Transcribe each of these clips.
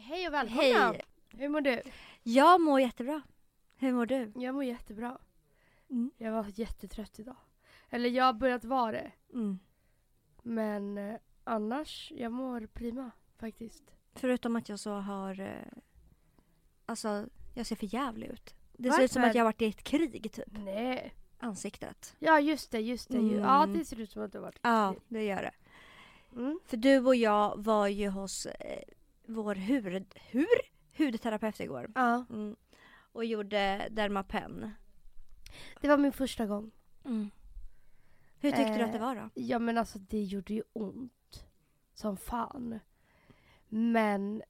Hej och välkomna! Hej. Hur mår du? Jag mår jättebra. Hur mår du? Jag mår jättebra. Mm. Jag var jättetrött idag. Eller jag har börjat vara det. Mm. Men eh, annars, jag mår prima faktiskt. Förutom att jag så har... eh, Alltså, jag ser för jävlig ut. Det ser ut som Varför? att jag har varit i ett krig typ. Nej. Ansiktet. Ja just det, just det. Mm. Ja det ser ut som att du har varit Ja, det gör det. mm. För du och jag var ju hos eh, vår hud, hur? hudterapeut igår. Ja, Mm. Och gjorde Dermapen. det var min första gång. Mm. Hur tyckte du att det Eh, var då? Ja men alltså det gjorde ju ont. Som fan. Men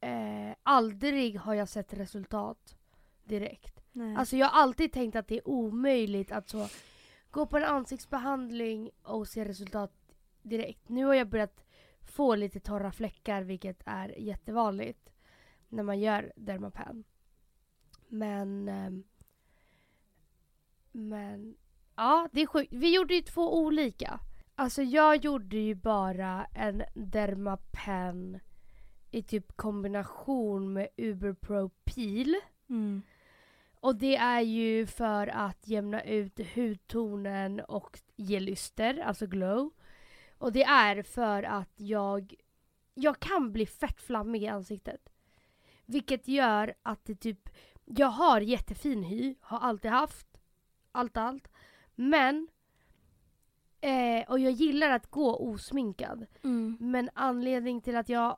eh, aldrig har jag sett resultat direkt. Nej. Alltså jag har alltid tänkt att det är omöjligt att så gå på en ansiktsbehandling och se resultat direkt. Nu har jag börjat få lite torra fläckar vilket är jättevanligt när man gör Dermapen. Men ehm, men ja, det är sjukt. Vi gjorde ju två olika. Alltså jag gjorde ju bara en Dermapen i typ kombination med Uberpro Peel. mm. Och det är ju för att jämna ut hudtonen och ge lyster, alltså glow. Och det är för att jag, jag kan bli fett flammig i ansiktet. Vilket gör att det typ, jag har jättefin hy, har alltid haft. Allt allt. Men, eh, och jag gillar att gå osminkad. Mm. Men anledning till att jag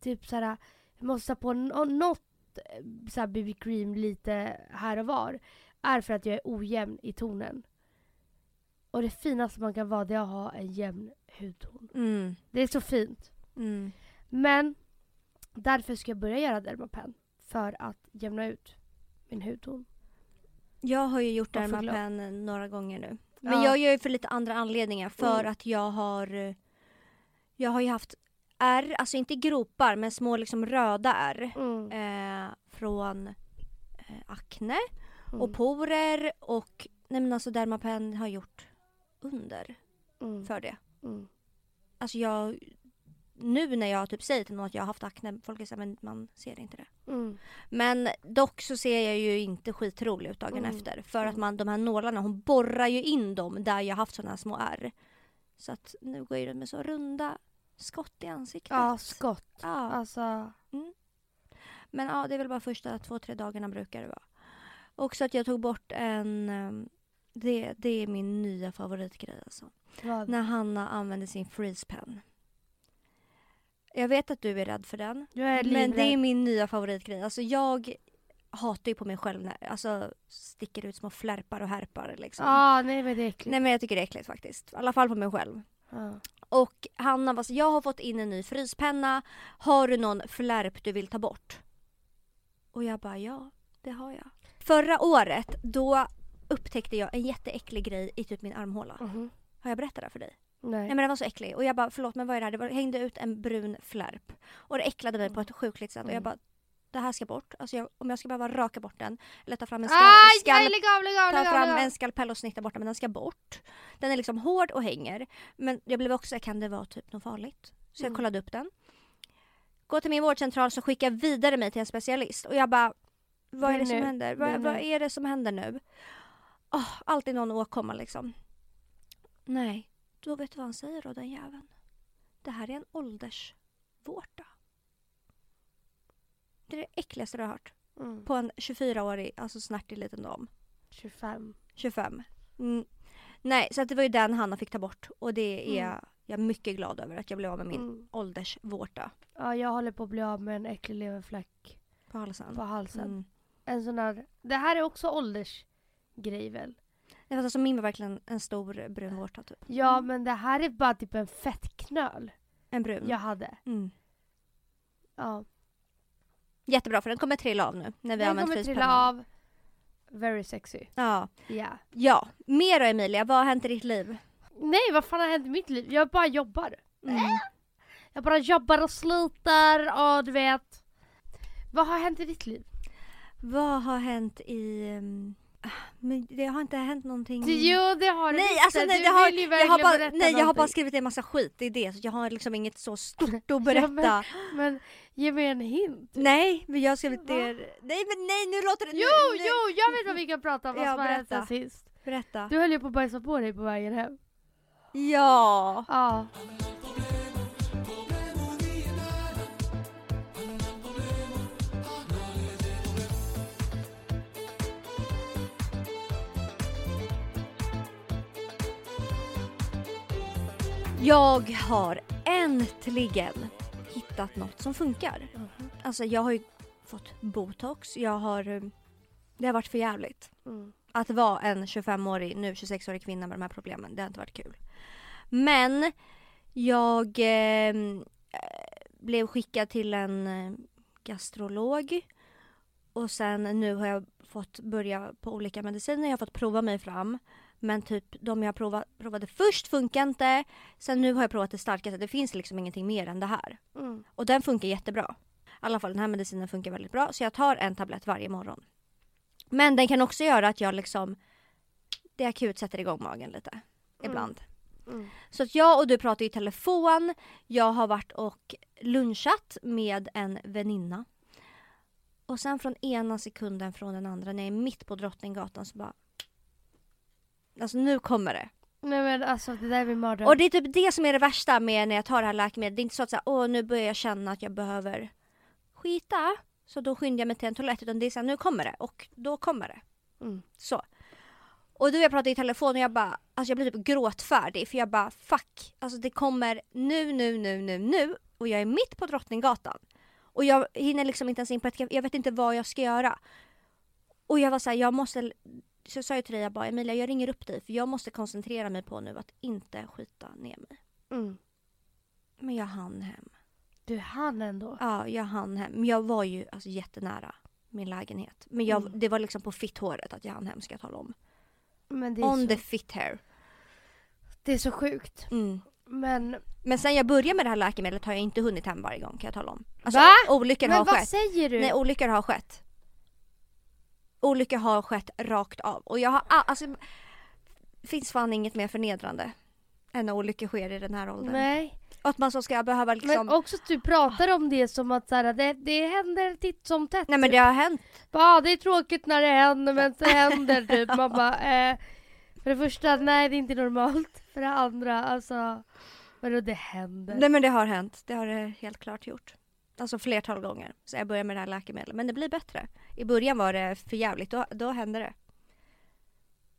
typ såhär måste ha på nå- något eh, såhär BB cream lite här och var är för att jag är ojämn i tonen. Och det finaste man kan vara det är att ha en jämn hudton. Mm. Det är så fint. Mm. Men därför ska jag börja göra Dermapen. För att jämna ut min hudton. Jag har ju gjort Dermapen några gånger nu. Men Ja. jag gör ju för lite andra anledningar. För Mm. att jag har Jag har ju haft ärr, alltså inte gropar men små liksom röda ärr. Mm. Eh, från eh, akne Mm. och porer och nej men alltså Dermapen har gjort under Mm. för det. Mm. Alltså jag nu när jag typ säger till någon att jag har haft akne, folk såhär men man ser inte det. Mm. Men dock så ser jag ju inte skitrolig ut dagen Mm. efter. För att Mm. man, de här nålarna, hon borrar ju in dem där jag haft här små ärr. Så att nu går jag runt med så runda skott i ansiktet. Ja, skott. Ja, Alltså, Men ja, det är väl bara första två, tre dagarna brukar det vara. Också att jag tog bort en... Det, det är min nya favoritgrej alltså. vad? När Hanna använder sin freeze pen. Jag vet att du är rädd för den. Men det är min nya favoritgrej. Alltså jag hatar ju på mig själv när alltså sticker ut små flärpar och härpar liksom. ah, nej men det är äckligt. Nej men jag tycker det är äckligt faktiskt. I alla fall på mig själv. Ja. Och Hanna bara så, jag har fått in en ny fryspenna. Har du någon flärp du vill ta bort? Och jag bara ja, det har jag. Förra året då upptäckte jag en jätteäcklig grej i typ min armhåla. Mhm. Har jag berättat det för dig? Nej. Nej men den var så äcklig och jag bara förlåt men vad är det här? Det var, hängde ut en brun flärp. Och det äcklade mig på ett sjukligt sätt och jag Mm. bara det här ska bort. Alltså jag, om jag ska behöva raka bort den eller ta fram en Aj, skal, aj, skal, lägg av, lägg av, ta fram en skalpell och snitta bort den men den ska bort. Den är liksom hård och hänger. Men jag blev också, kan det vara typ något farligt? Så jag Mm. kollade upp den. Går till min vårdcentral som skickar vidare mig till en specialist och jag bara vad är det som händer? Vad, vad är det som händer nu? Oh, alltid någon åkomma liksom. Nej, då vet du vad han säger då den jäveln? Det här är en åldersvårta. Det är det äckligaste du har hört. Mm. På en 24-årig, alltså snärtig liten dam. 25. 25. Mm. Nej, så att det var ju den Hanna fick ta bort. Och det är Mm. jag mycket glad över att jag blev av med min Mm. åldersvårta Ja, jag håller på att bli av med en äcklig leverfläck på halsen. på halsen. Mm. En sån där, det här är också åldersgrej väl? Det var alltså min var verkligen en stor brun vårta typ. Ja, men det här är bara typ en fettknöl En brun. jag hade. Mm. Ja. Jättebra för den kommer trilla av nu när vi Den använt kommer trilla av. Very sexy. Ja. Ja. ja. Mer då Emilia, vad har hänt i ditt liv? Nej, vad fan har hänt i mitt liv? Jag bara jobbar. Mm. Jag bara jobbar och sliter och du vet. Vad har hänt i ditt liv? Vad har hänt i... ehm, Men det har inte hänt någonting. Jo det har Nej alltså det. nej, Du det har, vill ju jag har bara, nej jag har bara skrivit en massa skit, det är det. Så jag har liksom inget så stort att Ja, berätta. men- Men ge mig en hint. Nej men jag har skrivit Va? det. Nej men nej nu låter det... Jo, nu, nu, jo, jag vet vad vi kan prata om. Vad Ja, som har hänt sen sist. Berätta. Du höll ju på att bajsa på dig på vägen hem. Ja. Ja. Jag har äntligen hittat något som funkar. Alltså jag har ju fått botox, jag har... eh, Det har varit för jävligt. Mm. Att vara en 25-årig, nu 26-årig kvinna med de här problemen, det har inte varit kul. Men jag eh, blev skickad till en eh, gastrolog och sen nu har jag fått börja på olika mediciner, jag har fått prova mig fram. Men typ de jag prova, provade först funkar inte. Sen nu har jag provat det starkaste, det finns liksom ingenting mer än det här. Mm. Och den funkar jättebra. I alla fall den här medicinen funkar väldigt bra så jag tar en tablett varje morgon. Men den kan också göra att jag liksom det akut sätter igång magen lite. Ibland. Mm. Så att jag och du pratar i telefon. Jag har varit och lunchat med en väninna. Och sen från ena sekunden från den andra när jag är mitt på Drottninggatan så bara Alltså nu kommer det. Nej men alltså det där är min mardröm. Och det är typ det som är det värsta med när jag tar det här läkemedlet. Det är inte så att säga, åh nu börjar jag känna att jag behöver skita. Så då skyndar jag mig till en toalett. Utan det är så här, nu kommer det. Och då kommer det. Mm. Så. Och du och jag pratade i telefon och jag bara, alltså jag blev typ gråtfärdig. För jag bara, fuck. Alltså det kommer nu, nu, nu, nu, nu. Och jag är mitt på Drottninggatan. Och jag hinner liksom inte ens in på ett Jag vet inte vad jag ska göra. Och jag var så här, jag måste så jag sa ju till dig, jag bara Emilia jag ringer upp dig för jag måste koncentrera mig på nu att inte skita ner mig. Mm. Men jag hann hem. Du hann ändå. Ja, jag hann hem. Men jag var ju alltså jättenära min lägenhet. Men jag, Mm. det var liksom på fitthåret att jag hann hem ska jag tala om. Men det är, On så, the fit hair. det är så sjukt. Mm. Men, Men sen jag började med det här läkemedlet har jag inte hunnit hem varje gång kan jag tala om. Alltså Va? olyckor men har vad skett. säger du? Nej, olyckor har skett. Olyckor har skett rakt av. Och jag har, alltså, finns fan inget mer förnedrande än när olyckor sker i den här åldern. Nej. Och att man så ska behöva liksom... Men också att du pratar om det som att så här, det, det händer titt som tätt. Nej men det har hänt. Ja, det är tråkigt när det händer men så händer typ. Man bara, eh, för det första, nej det är inte normalt. För det andra, alltså, vadå det händer? Nej men det har hänt. Det har det helt klart gjort. Alltså flertal gånger. Så jag började med det här läkemedlet. Men det blir bättre. I början var det för jävligt. Då, då hände det.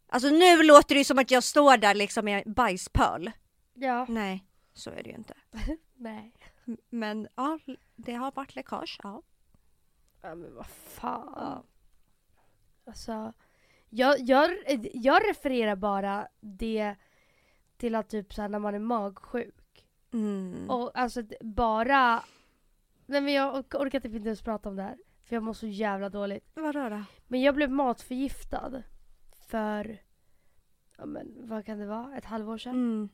Alltså nu låter det ju som att jag står där liksom med bajspöl. Ja, Nej, så är det ju inte. nej. Men ja, det har varit läckage. Ja. Ja men vad fan. Ja. Alltså, jag, jag, jag refererar bara det till att typ såhär när man är magsjuk. Mm. Och alltså bara... Nej men jag ork- orkar typ inte ens prata om det här. För jag mår så jävla dåligt. Vadå då? Men jag blev matförgiftad för, ja men vad kan det vara, ett halvår sedan? Mm.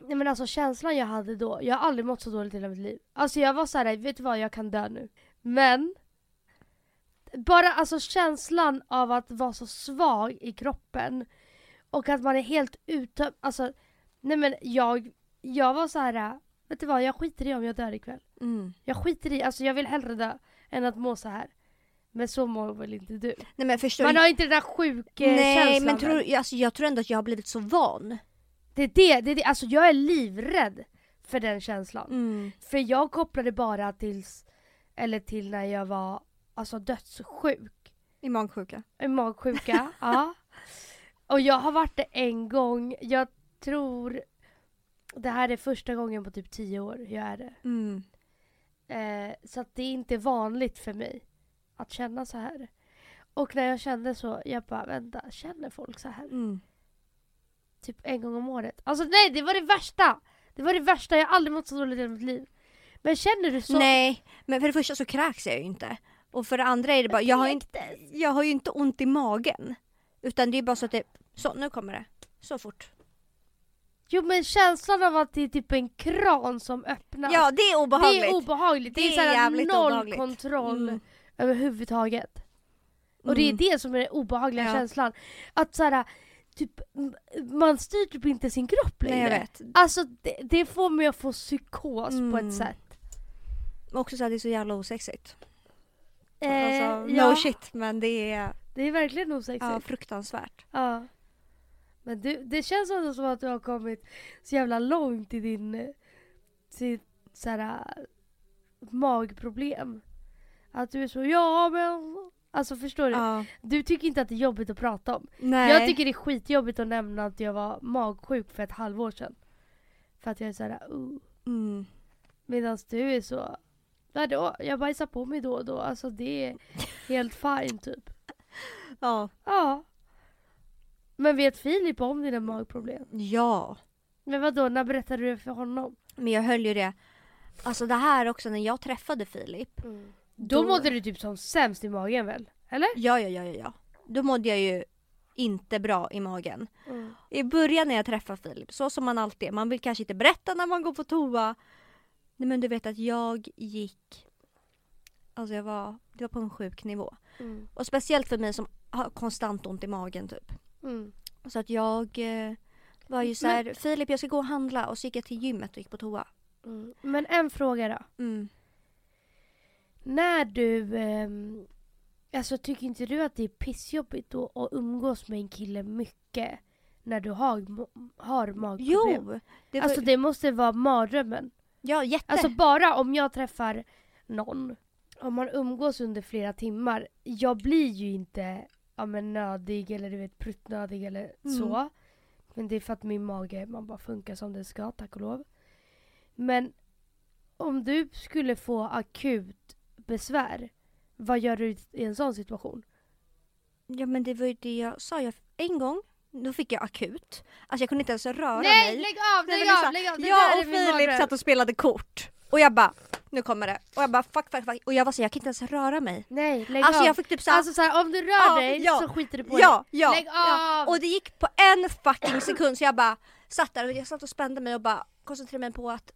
Nej men alltså känslan jag hade då, jag har aldrig mått så dåligt i hela mitt liv. Alltså jag var så här, vet du vad, jag kan dö nu. Men, bara alltså känslan av att vara så svag i kroppen och att man är helt uttömd. Alltså, nej men jag, jag var så här, vet du vad, jag skiter i om jag dör ikväll. Mm. Jag skiter i, alltså jag vill hellre dö än att må så här. Men så mår väl inte du? Nej men förstår Man du? har inte den där sjuk eh, Nej men tror, alltså, jag tror ändå att jag har blivit så van. Det är det, det är det, alltså jag är livrädd för den känslan. Mm. För jag kopplade bara tills, eller till när jag var alltså dödssjuk. I magsjuka. I magsjuka, ja. Och jag har varit det en gång, jag tror det här är första gången på typ tio år jag är det. Mm. Eh, så att det är inte vanligt för mig att känna så här. Och när jag kände så, jag bara vänta, känner folk så här? Mm. Typ en gång om året. Alltså nej, det var det värsta! Det var det värsta, jag har aldrig mått så dåligt i mitt liv. Men känner du så? Nej, men för det första så kräks jag ju inte. Och för det andra är det bara, jag har, inte, jag har ju inte ont i magen. Utan det är bara så att det, så nu kommer det. Så fort. Jo men känslan av att det är typ en kran som öppnas. Ja det är obehagligt. Det är obehagligt. Det, Det är, är så här jävligt noll obehagligt. kontroll Mm. överhuvudtaget. Och det är Mm. det som är den obehagliga Ja. känslan. Att såhär, typ, man styr typ inte sin kropp längre. Nej jag vet. Alltså det, det får mig att få psykos på Mm. ett sätt. Men Också så här, det är så jävla osexigt. Eh, alltså, ja, no shit men det är Det är verkligen osexigt. ja, fruktansvärt. Ja. Men du, det känns ändå som att du har kommit så jävla långt i din eh, sitt såhär magproblem. Att du är så ja men Alltså förstår du? Ja. Du tycker inte att det är jobbigt att prata om. Nej. Jag tycker det är skitjobbigt att nämna att jag var magsjuk för ett halvår sedan. För att jag är såhär uh. mm. Medan du är så Vadå? Jag bajsar på mig då och då. Alltså det är helt fine typ. Ja. Ja. Men vet Filip om dina magproblem? Ja. Men vadå, när berättade du det för honom? Men jag höll ju det. Alltså det här också när jag träffade Filip. Då mådde du typ som sämst i magen väl? Eller? Ja, ja, ja, ja, ja. Då mådde jag ju inte bra i magen. I början när jag träffade Filip, så som man alltid är, man vill kanske inte berätta när man går på toa. Nej men du vet att jag gick, alltså jag var, det var på en sjuk nivå. Mm. Och speciellt för mig som har konstant ont i magen typ. Mm. Så att jag eh, var ju så här, Filip jag ska gå och handla och så gick jag till gymmet och gick på toa. Mm. Men en fråga då. Mm. När du, ehm, alltså tycker inte du att det är pissjobbigt då att umgås med en kille mycket? När du har, har magproblem? Jo! Det var, Alltså det måste vara mardrömmen. ja jätte. Alltså bara om jag träffar någon, om man umgås under flera timmar, jag blir ju inte ja, men nödig eller du vet pruttnödig eller Mm. så. Men det är för att min mage, man bara funkar som det ska, tack och lov. Men om du skulle få akut besvär, vad gör du i en sån situation? Ja men det var ju det jag sa. Jag, en gång, då fick jag akut. Alltså jag kunde inte ens röra Nej, mig. lägg av, Nej, lägg av, lägg av! Det jag och Filip satt och spelade kort. Och jag bara, nu kommer det. Och jag bara fuck, fuck, fuck. Och jag var så jag kan inte ens röra mig. Nej, lägg Alltså av. jag fick typ såhär, Alltså såhär, om du rör Ja, dig ja, så skiter du på ja, dig. ja, Lägg ja. av! Och det gick på en fucking sekund så jag bara satt där och jag satt och spände mig och bara koncentrerade mig på att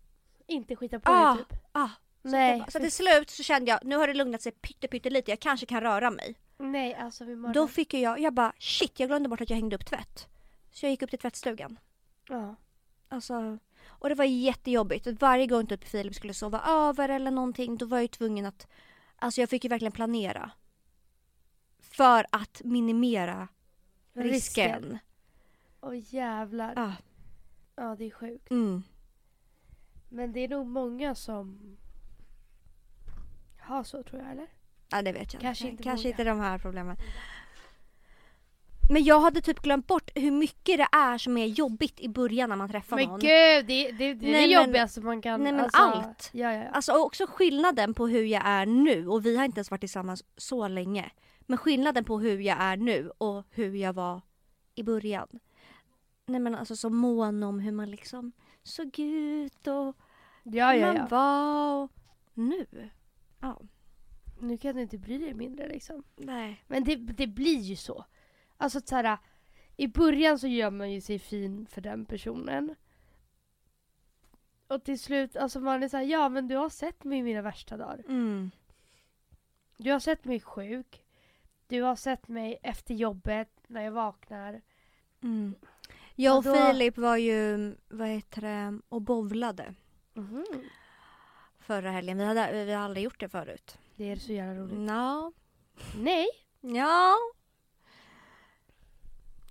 Inte skita på Ah, dig typ. ah. Så, Nej, bara, så till slut så kände jag, nu har det lugnat sig pytte, lite, jag kanske kan röra mig. nej alltså vi. Då fick jag, jag bara shit jag glömde bort att jag hängde upp tvätt. Så jag gick upp till tvättstugan. Ja. Alltså, och det var jättejobbigt. Varje gång typ Filip skulle sova över eller någonting då var jag ju tvungen att, alltså jag fick ju verkligen planera. För att minimera risken. Åh jävlar. Ah, Ja det är sjukt. mm. Men det är nog många som har så tror jag eller? Ja det vet jag Kanske inte. inte Kanske många. inte de här problemen. Men jag hade typ glömt bort hur mycket det är som är jobbigt i början när man träffar Men någon. gud det, det, det är Nej, det men- jobbigaste man kan... nej, men alltså, allt. Ja, ja, ja. Alltså också skillnaden på hur jag är nu och vi har inte ens varit tillsammans så länge. Men skillnaden på hur jag är nu och hur jag var i början. Nej men alltså så mån om hur man liksom såg ut och ja, ja, man var. Och nu? Ja, Nu kan du inte bry dig mindre liksom. nej. Men det, det blir ju så. Alltså så här, i början så gör man ju sig fin för den personen. Och till slut, alltså man är såhär, ja men du har sett mig i mina värsta dagar. Mm. Du har sett mig sjuk. Du har sett mig efter jobbet, när jag vaknar. Mm. Jag och Och då- Filip var ju, vad heter det, och bowlade Mhm. förra helgen. Vi hade, vi hade aldrig gjort det förut. Det är så jävla roligt. Ja. Nej! Ja.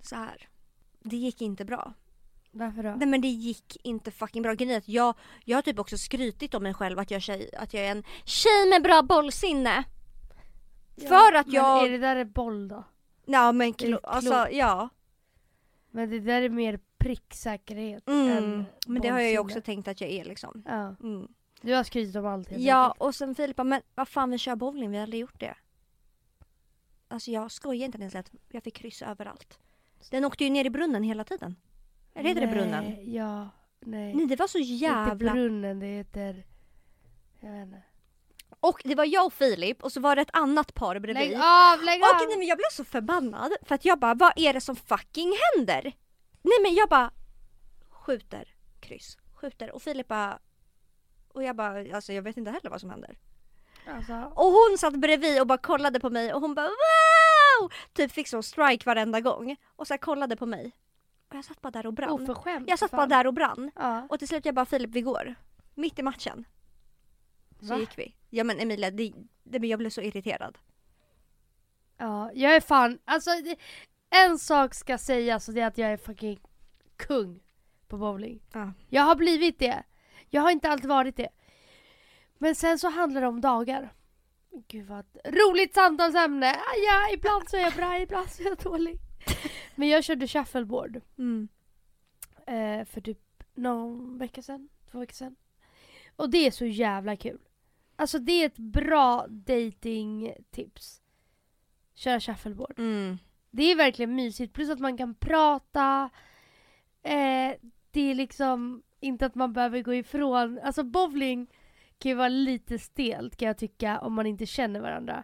Så här. Det gick inte bra. Varför då? Nej men det gick inte fucking bra. Grejen jag, jag har typ också skrytit om mig själv att jag, är tjej, att jag är en tjej med bra bollsinne. för att men jag- är det där en boll då? Ja men klo, alltså ja. Men det där är mer pricksäkerhet Mm. än Men det har jag ju bollsinne. också tänkt att jag är liksom. Ja. Mm. Du har skrytit om allt Ja enkelt. och sen Filip men vad fan vi kör bowling, vi har aldrig gjort det. Alltså jag skojar inte säger att jag fick kryss överallt. Den åkte ju ner i brunnen hela tiden. Eller heter det brunnen? Nej, Ja, nej. Nej det var så Inte jävla... brunnen, det heter... Jag vet inte. Och det var jag och Filip och så var det ett annat par bredvid. Lägg av, lägg Och av! nej, men jag blev så förbannad för att jag bara, vad är det som fucking händer? Nej men jag bara skjuter, kryss, skjuter och Filip bara och jag bara, alltså jag vet inte heller vad som händer. Alltså, Och hon satt bredvid och bara kollade på mig och hon bara wow! Wow! Typ fick så strike varenda gång. Och så här kollade på mig. Och jag satt bara där och brann. Oförskämt. jag satt bara fan. där och brann. Ja. Och till slut jag bara Filip vi går. Mitt i matchen. Så Va? gick vi. Ja men Emilia, det, det, men jag blev så irriterad. ja, jag är fan, alltså det, en sak ska sägas och det är att jag är fucking kung på bowling. Ja. Jag har blivit det. Jag har inte alltid varit det. Men sen så handlar det om dagar. Gud vad roligt samtalsämne! Ja, ibland så är jag bra, ibland så är jag dålig. Men jag körde shuffleboard Mm. eh, för typ någon vecka sedan, två veckor sedan. Och det är så jävla kul. Alltså det är ett bra datingtips. Köra shuffleboard. Mm. Det är verkligen mysigt, plus att man kan prata. Eh, det är liksom inte att man behöver gå ifrån, alltså bowling kan ju vara lite stelt kan jag tycka om man inte känner varandra.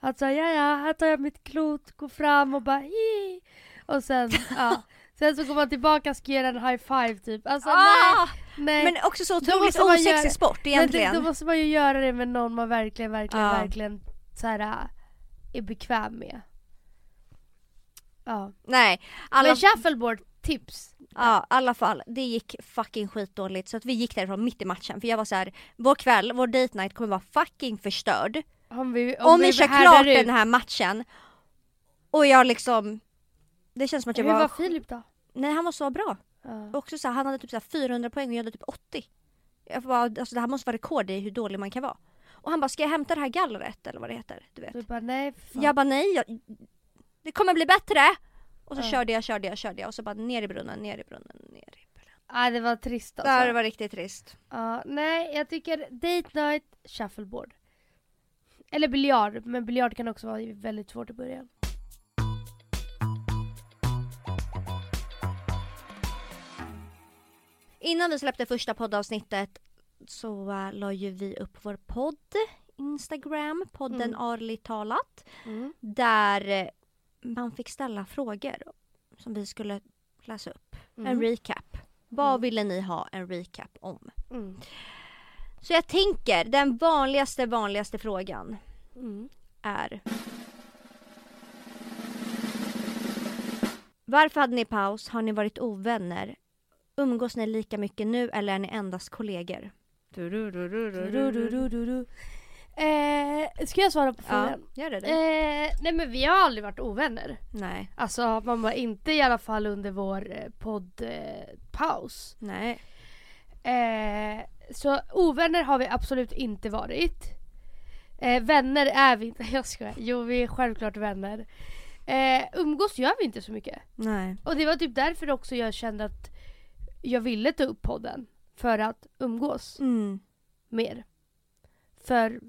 Alltså ja ja, här tar jag mitt klot, går fram och bara hi. Och sen, ja. Sen så går man tillbaka och ska göra en high five typ. Alltså Ah! nej, nej. Men också så otroligt osexig göra- sport Men egentligen. det, då måste man ju göra det med någon man verkligen, verkligen, Ja. verkligen så här, äh, är bekväm med. Ja. Nej, alla, Men shuffleboard, tips. Ja, i alla fall. Det gick fucking skitdåligt så att vi gick därifrån mitt i matchen för jag var så här: vår kväll, vår date night kommer vara fucking förstörd. Om vi, Om, vi kör klart ut. den här matchen och jag liksom Det känns som att jag Hur bara var Filip då? Nej han var så bra. Och också så här, han hade typ så här 400 poäng och jag hade typ 80. Jag bara, alltså det här måste vara rekord i hur dålig man kan vara. Och han bara, ska jag hämta det här gallret eller vad det heter? Du vet. Du bara nej fan. Jag bara nej, jag, det kommer bli bättre! Och så Ja. körde jag, körde jag, körde jag och så bara ner i brunnen, ner i brunnen, ner i brunnen. ah, det var trist alltså. Där det var riktigt trist. Ja, nej jag tycker date night, shuffleboard. Eller biljard, men biljard kan också vara väldigt svårt i början. Innan vi släppte första poddavsnittet så uh, la ju vi upp vår podd, Instagram, podden Mm. Arligt talat. Mm. Där man fick ställa frågor som vi skulle läsa upp. En Mm. recap. Vad Mm. ville ni ha en recap om? Mm. Så jag tänker, den vanligaste, vanligaste frågan Mm. är Varför hade ni paus? Har ni varit ovänner? Umgås ni lika mycket nu eller är ni endast kollegor? Eh, ska jag svara på Ja, frågan? gör det. Eh, nej men vi har aldrig varit ovänner. Nej, Alltså man var inte i alla fall under vår eh, poddpaus. Eh, nej. eh, så ovänner har vi absolut inte varit. Eh, vänner är vi inte, jag skojar. Jo vi är självklart vänner. Eh, umgås gör vi inte så mycket. Nej. Och det var typ därför också jag kände att jag ville ta upp podden. För att umgås Mm. mer. För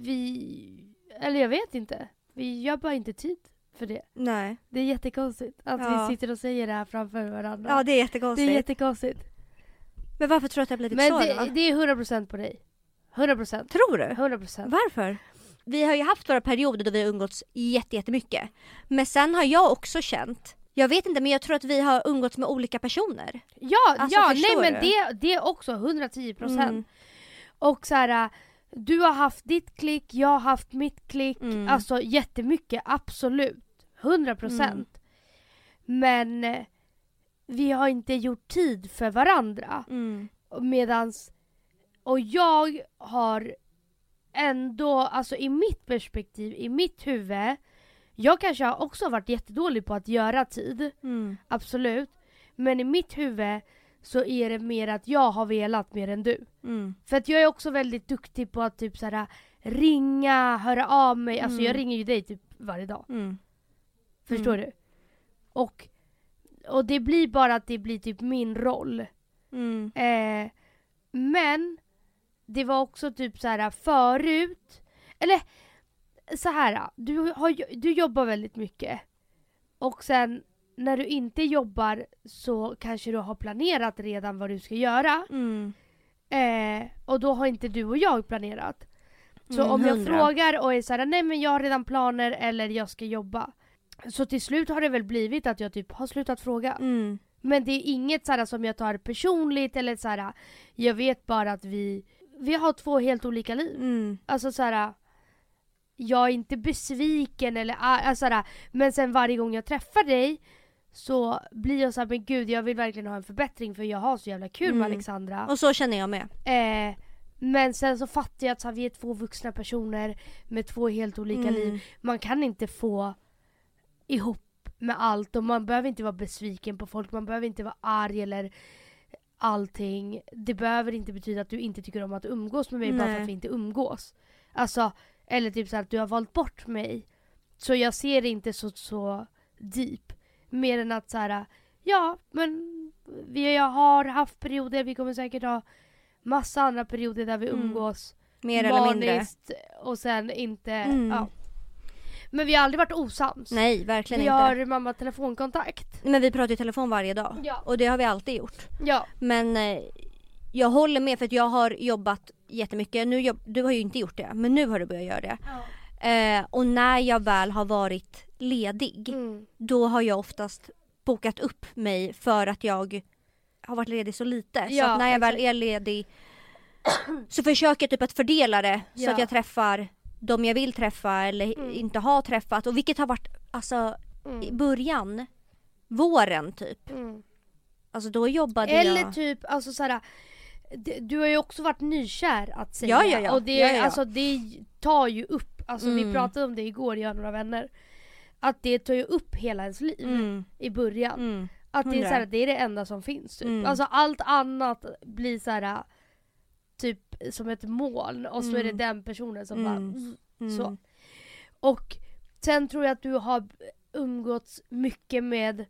vi, eller jag vet inte. Vi gör bara inte tid för det. Nej. Det är jättekonstigt att Ja. vi sitter och säger det här framför varandra. Ja det är det jättekonstigt. är jättekonstigt. Men varför tror du att det har blivit Men så det, då? det är 100% på dig. 100%. Tror du? 100%. Varför? Vi har ju haft våra perioder då vi har umgåtts jätte- jättemycket. Men sen har jag också känt, jag vet inte men jag tror att vi har umgåtts med olika personer. Ja, Alltså, ja nej men det, det är också 110%. Mm. Och så här, du har haft ditt klick, jag har haft mitt klick. Mm. Alltså jättemycket, absolut. 100%. Mm. Men eh, vi har inte gjort tid för varandra. Mm. Medans, och jag har ändå, alltså i mitt perspektiv, i mitt huvud, jag kanske har också varit jättedålig på att göra tid, Mm. absolut. Men i mitt huvud så är det mer att jag har velat mer än du. Mm. För att jag är också väldigt duktig på att typ såhär ringa, höra av mig. Alltså Mm. jag ringer ju dig typ varje dag. Mm. Förstår du? Och, och det blir bara att det blir typ min roll. Mm. Eh, men det var också typ så här förut, eller så här, du, har, du jobbar väldigt mycket. Och sen när du inte jobbar så kanske du har planerat redan vad du ska göra. Mm. Eh, och då har inte du och jag planerat. Så Mm, om jag frågar och är såhär, nej men jag har redan planer eller jag ska jobba. Så till slut har det väl blivit att jag typ har slutat fråga. Mm. Men det är inget såhär som jag tar personligt eller såhär, jag vet bara att vi, vi har två helt olika liv. Mm. Alltså såhär, jag är inte besviken eller alltså, såhär, men sen varje gång jag träffar dig så blir jag såhär, men gud jag vill verkligen ha en förbättring för jag har så jävla kul med Mm. Alexandra. Och så känner jag med. Eh, men sen så fattar jag att så här, vi är två vuxna personer med två helt olika Mm. liv. Man kan inte få ihop med allt och man behöver inte vara besviken på folk, man behöver inte vara arg eller allting. Det behöver inte betyda att du inte tycker om att umgås med mig bara för Nej. att vi inte umgås. Alltså, eller typ så här, att du har valt bort mig. Så jag ser det inte så, så deep. Mer än att så här, ja men vi har haft perioder, vi kommer säkert ha massa andra perioder där vi Mm. umgås Mer eller mindre. och sen inte, Mm. ja. Men vi har aldrig varit osams. Nej, verkligen vi inte. har mamma telefonkontakt. Men vi pratar i telefon varje dag. Ja. Och det har vi alltid gjort. Ja. Men eh, jag håller med för att jag har jobbat jättemycket. Nu jobb, du har ju inte gjort det, men nu har du börjat göra det. Eh, och när jag väl har varit ledig, Mm. då har jag oftast bokat upp mig för att jag har varit ledig så lite. så Ja, att när jag väl är ledig så försöker jag typ att fördela det så Ja. att jag träffar de jag vill träffa eller Mm. inte har träffat. Och vilket har varit, alltså i Mm. början, våren typ. Mm. Alltså då jobbade Eller jag. typ, alltså såhär, du har ju också varit nykär att säga. Ja, ja, ja. Och det, Ja, ja, ja. Alltså, det tar ju upp, alltså vi Mm. pratade om det igår jag och några vänner. Att det tar ju upp hela ens liv Mm. i början. Mm. Att det är, så här, det är det enda som finns typ. Mm. Alltså allt annat blir så här typ som ett moln och så är det Mm. den personen som Mm. bara Mm. så. Och sen tror jag att du har umgåtts mycket med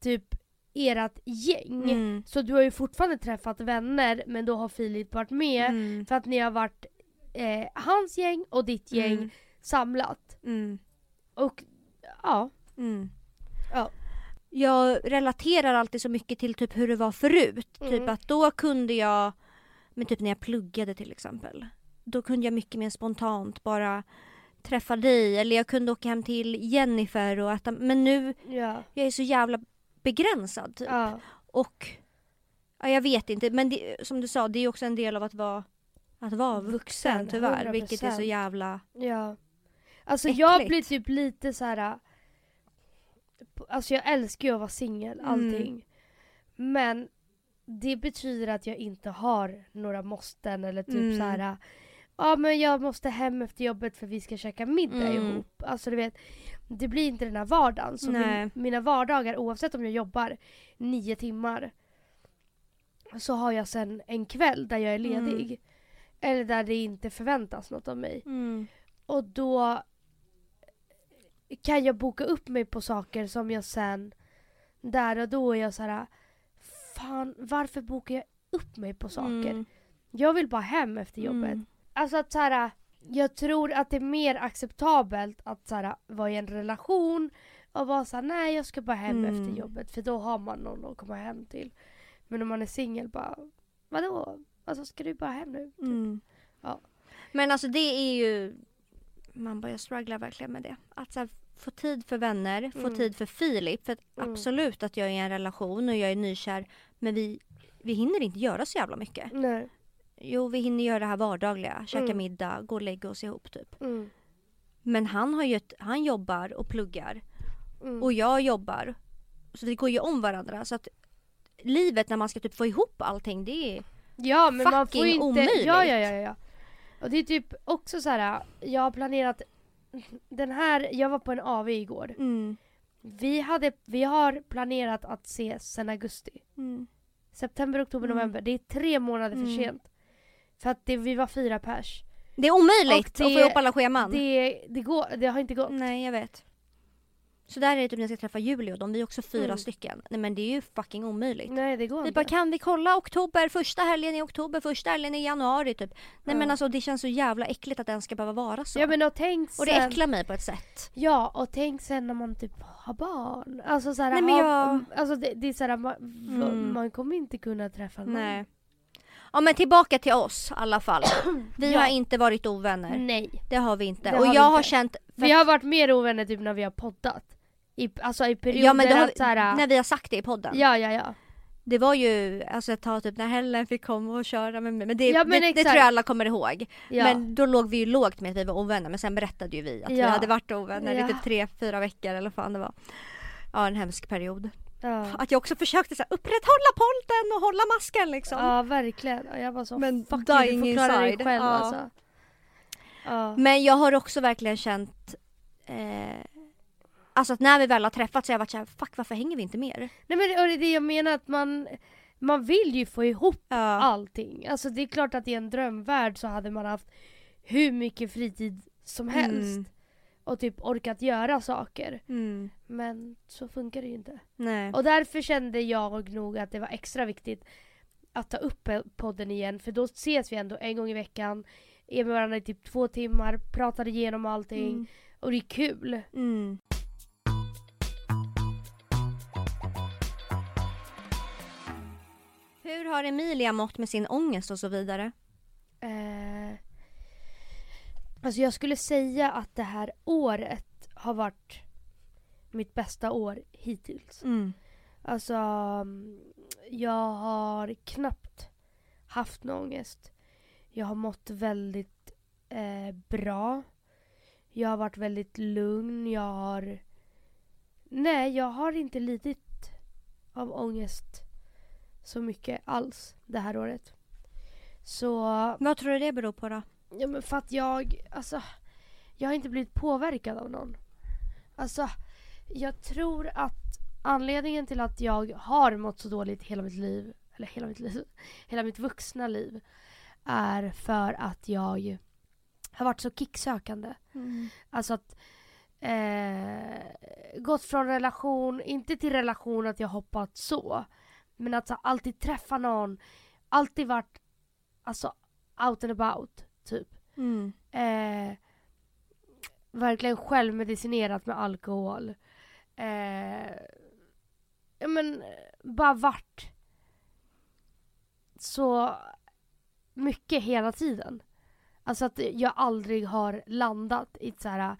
typ ert gäng. Mm. Så du har ju fortfarande träffat vänner men då har Filip varit med Mm. för att ni har varit eh, hans gäng och ditt gäng Mm. samlat. Mm. Och ja. Mm. Ja. Jag relaterar alltid så mycket till typ hur det var förut. Mm. Typ att då kunde jag, men typ när jag pluggade till exempel. Då kunde jag mycket mer spontant bara träffa dig eller jag kunde åka hem till Jennifer och äta. Men nu, Ja. jag är så jävla begränsad typ. ja. Och ja, jag vet inte men det, som du sa det är också en del av att vara att vara vuxen tyvärr. Vilket är så 100%. jävla... Ja. Alltså Äckligt. jag blir typ lite så här. Alltså jag älskar ju att vara singel, Mm. allting. Men det betyder att jag inte har några måsten eller typ Mm. så här. Ja men jag måste hem efter jobbet för vi ska käka middag Mm. ihop. Alltså du vet. Det blir inte den här vardagen. Så min, mina vardagar oavsett om jag jobbar nio timmar. Så har jag sen en kväll där jag är Mm. ledig. Eller där det inte förväntas något av mig. Mm. Och då kan jag boka upp mig på saker som jag sen där och då är jag så här. Fan varför bokar jag upp mig på saker? Mm. Jag vill bara hem efter jobbet. Mm. Alltså att så här, jag tror att det är mer acceptabelt att så här, vara i en relation och vara såhär nej jag ska bara hem Mm. efter jobbet för då har man någon att komma hem till. Men om man är singel bara vadå? Alltså ska du bara hem nu? Typ. Mm. Ja. Men alltså det är ju... Man bara, jag strugglar verkligen med det. Att så här, få tid för vänner, få Mm. tid för Filip. För att Mm. absolut att jag är i en relation och jag är nykär. Men vi, vi hinner inte göra så jävla mycket. Nej. Jo, vi hinner göra det här vardagliga. Käka Mm. middag, gå och lägga oss ihop typ. Men han, har ju ett, han jobbar och pluggar. Och jag jobbar. Så vi går ju om varandra. Så att livet när man ska typ få ihop allting det är... Ja men man får fucking inte... omöjligt. Ja, ja, ja, ja. Och det är typ också så här. jag har planerat den här, jag var på en AV igår. Mm. Vi, hade, vi har planerat att ses sen augusti. Mm. September, oktober, Mm. november. Det är tre månader för Mm. sent. För att det, vi var fyra pers. Det är omöjligt det- att få ihop alla scheman. Det, det, går, det har inte gått. Nej, jag vet. Så där är det typ när jag ska träffa Julie och de, vi är också fyra Mm. stycken. Nej men det är ju fucking omöjligt. Nej det går Vi inte. bara, kan vi kolla oktober, första helgen i oktober, första helgen i januari typ. Nej Ja. men alltså det känns så jävla äckligt att den ska behöva vara så. Ja men och tänk sen, och det äcklar mig på ett sätt. Ja och tänk sen när man typ har barn. Alltså såhär, Nej, men jag- alltså det, det är såhär, man, Mm. man kommer inte kunna träffa någon. Nej. Ja men tillbaka till oss i alla fall. Vi Ja. har inte varit ovänner. Nej. Det har vi inte. Det och har jag har inte. känt... Vi har varit mer ovänner typ när vi har poddat. I, alltså i perioder ja men det har, att såhär, när vi har sagt det i podden. Ja ja ja. Det var ju alltså ett tag typ när Helen fick komma och köra med mig. Men det, Ja, men det, det tror jag alla kommer ihåg. Ja. Men då låg vi ju lågt med att vi var ovänner men sen berättade ju vi att vi Ja. hade varit ovänner Ja. i typ tre, fyra veckor eller vad fan det var. Ja en hemsk period. Att jag också försökte så här, upprätthålla polten och hålla masken liksom. ja verkligen. Jag var så Men fuck you, du dying får klara dig själv alltså. Men jag har också verkligen känt eh, Alltså att när vi väl har träffats så har jag varit såhär, fuck varför hänger vi inte mer? Nej men det är det jag menar att man, man vill ju få ihop Ja. allting. Alltså det är klart att i en drömvärld så hade man haft hur mycket fritid som helst. Mm. Och typ orkat göra saker. Mm. Men så funkar det ju inte. Nej. Och därför kände jag nog att det var extra viktigt att ta upp podden igen. För då ses vi ändå en gång i veckan. Är med varandra i typ två timmar, pratar igenom allting. Mm. Och det är kul. Hur har Emilia mått med sin ångest och så vidare? Eh, alltså jag skulle säga att det här året har varit mitt bästa år hittills. Mm. Alltså, mm, jag har knappt haft någon ångest. Jag har mått väldigt eh, bra. Jag har varit väldigt lugn. Jag har... Nej, jag har inte lidit av ångest så mycket alls det här året. Så Vad tror du det beror på då? Ja men för att jag, alltså, jag har inte blivit påverkad av någon. Alltså, jag tror att anledningen till att jag har mått så dåligt hela mitt liv, eller hela mitt liv, hela mitt vuxna liv, är för att jag har varit så kicksökande. Alltså att eh, gått från relation, inte till relation att jag hoppat så, men att så, alltid träffa någon, alltid varit alltså out and about, typ. Mm. Eh, verkligen självmedicinerat med alkohol. Eh, ja men bara vart så mycket hela tiden. Alltså att jag aldrig har landat i så här.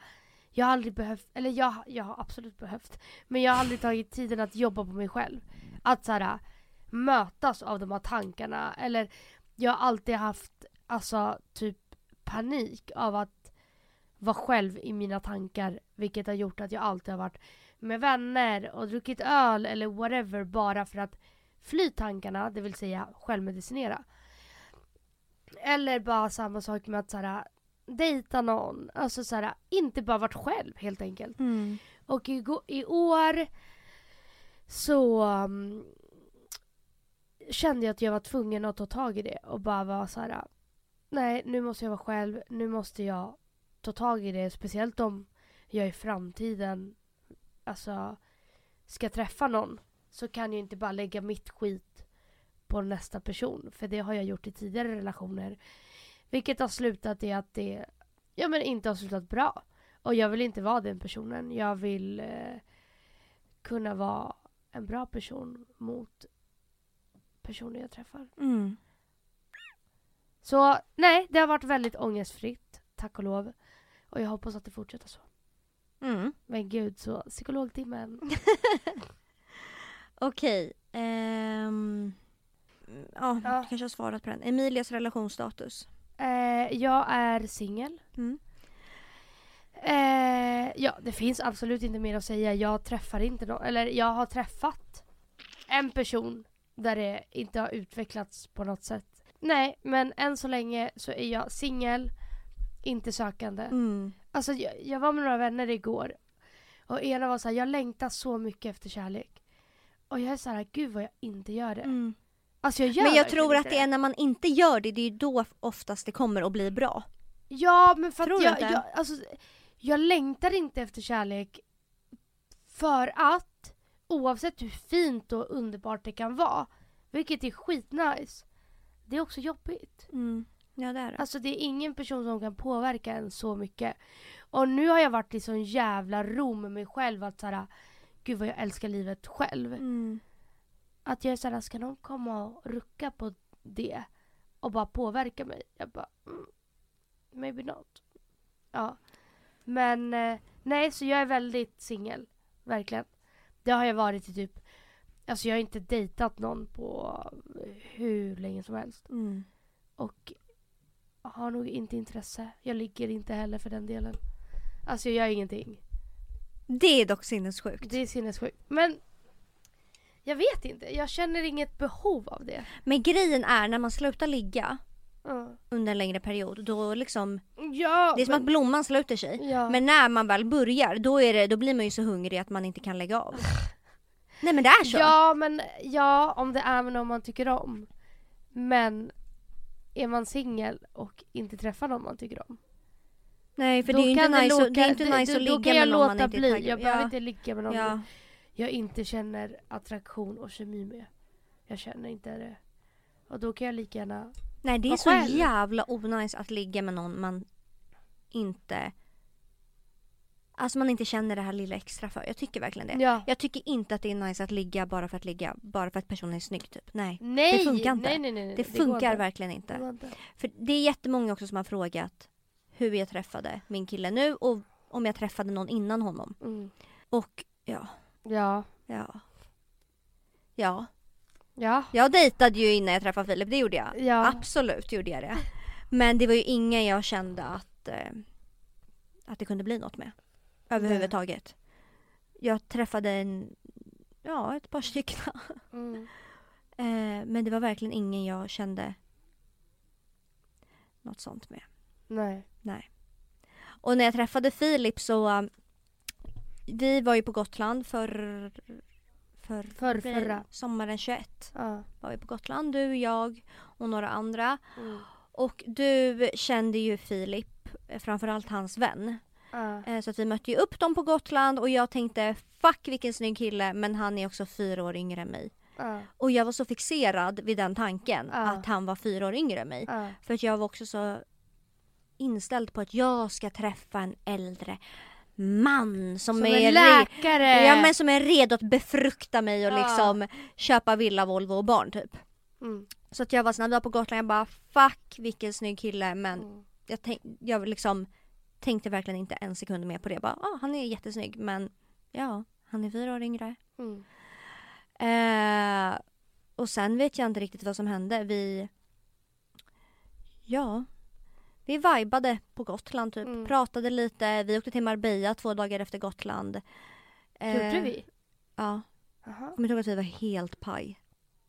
Jag har aldrig behövt, eller jag, jag har absolut behövt, men jag har aldrig tagit tiden att jobba på mig själv. Att så här, mötas av de här tankarna. Eller jag har alltid haft alltså typ panik av att vara själv i mina tankar. Vilket har gjort att jag alltid har varit med vänner och druckit öl eller whatever bara för att fly tankarna, det vill säga självmedicinera. Eller bara samma sak med att såhär, dejta någon. Alltså såhär, inte bara varit själv helt enkelt. Mm. Och i, i år så um, kände jag att jag var tvungen att ta tag i det och bara vara så här. Uh, nej, nu måste jag vara själv. Nu måste jag ta tag i det. Speciellt om jag i framtiden alltså ska träffa någon så kan jag inte bara lägga mitt skit på nästa person. För det har jag gjort i tidigare relationer. Vilket har slutat i att det ja, men inte har slutat bra. Och jag vill inte vara den personen. Jag vill eh, kunna vara en bra person mot personer jag träffar. Mm. Så nej, det har varit väldigt ångestfritt. Tack och lov. Och jag hoppas att det fortsätter så. Mm. Men gud, så psykologtimmen. Okej. ehm, ja, Ja. kanske har svarat på den. Emilias relationsstatus. Eh, jag är singel. Mm. Eh, ja, det finns absolut inte mer att säga. Jag träffar inte någon, eller jag har träffat en person där det inte har utvecklats på något sätt. Nej, men än så länge så är jag singel, inte sökande. Mm. Alltså jag, jag var med några vänner igår och ena var så här, jag längtar så mycket efter kärlek. Och jag är så här, gud vad jag inte gör det. Mm. Alltså jag gör Men jag tror att det är när man inte gör det, det är ju då oftast det kommer att bli bra. Ja men för Tror att jag, jag, alltså, jag längtar inte efter kärlek för att oavsett hur fint och underbart det kan vara, vilket är skitnice, det är också jobbigt. Mm. Ja det är det. Alltså det är ingen person som kan påverka en så mycket. Och nu har jag varit i sån jävla ro med mig själv att såhär, gud vad jag älskar livet själv. Mm. Att jag är såhär, ska någon komma och rucka på det och bara påverka mig? Jag bara, mm, maybe not. Ja. Men eh, nej, så jag är väldigt singel. Verkligen. Det har jag varit i typ Alltså jag har inte dejtat någon på hur länge som helst. Mm. Och har nog inte intresse. Jag ligger inte heller för den delen. Alltså jag gör ingenting. Det är dock sinnessjukt. Det är sinnessjukt. Men jag vet inte. Jag känner inget behov av det. Men grejen är när man slutar ligga Under en längre period då liksom Ja, Det är som men, att blomman sluter sig. ja. Men när man väl börjar då, är det, då blir man ju så hungrig att man inte kan lägga av. Nej men det är så. Ja, men ja, om det är någon man tycker om. Men är man singel och inte träffar någon man tycker om. Nej för det är ju inte nice, låta- att- det är inte nice det- att Då ligga med någon man inte är bli. taggad Jag behöver ja. inte ligga med någon ja. jag inte känner attraktion och kemi med. Jag känner inte det. Och då kan jag lika gärna... Nej det är så själv. jävla onajs att ligga med någon man inte Alltså man inte känner det här lilla extra för. Jag tycker verkligen det. Ja. Jag tycker inte att det är nice att ligga bara för att ligga. Bara för att personen är snygg typ. Nej. Nej! Det funkar inte. Nej, nej, nej, nej. Det funkar inte. verkligen Det inte. inte. För det är jättemånga också som har frågat hur jag träffade min kille nu och om jag träffade någon innan honom. Mm. Och ja, Ja. ja. Ja, Ja. jag dejtade ju innan jag träffade Filip, det gjorde jag. Ja. Absolut gjorde jag det. Men det var ju ingen jag kände att, eh, att det kunde bli något med. Överhuvudtaget. Jag träffade en, ja, ett par stycken. Mm. Eh, men det var verkligen ingen jag kände något sånt med. Nej. Och när jag träffade Filip så Vi var ju på Gotland för, för, Förr, förra. Sommaren 21 Ja. var vi på Gotland, du, jag och några andra. Mm. Och du kände ju Filip, eh, framförallt hans vän. Eh, Så att vi mötte ju upp dem på Gotland och jag tänkte fuck vilken snygg kille men han är också fyra år yngre än mig. Ja. Och jag var så fixerad vid den tanken Ja. att han var fyra år yngre än mig. För att jag var också så inställd på att jag ska träffa en äldre man som, Som är läkare! Ja men som är redo att befrukta mig och Ja. liksom köpa villa, Volvo och barn typ. Mm. Så att jag var var på Gotland, jag bara fuck vilken snygg kille men Mm. jag, tänk, jag liksom tänkte verkligen inte en sekund mer på det. Bara, ah, han är jättesnygg men ja, han är fyra år yngre. Mm. Eh, och sen vet jag inte riktigt vad som hände. Vi... Ja. Vi vibade på Gotland typ. Mm. Pratade lite. Vi åkte till Marbella två dagar efter Gotland. Gjorde Eh, vi? Ja. Jaha. Jag kommer ihåg att vi var helt paj.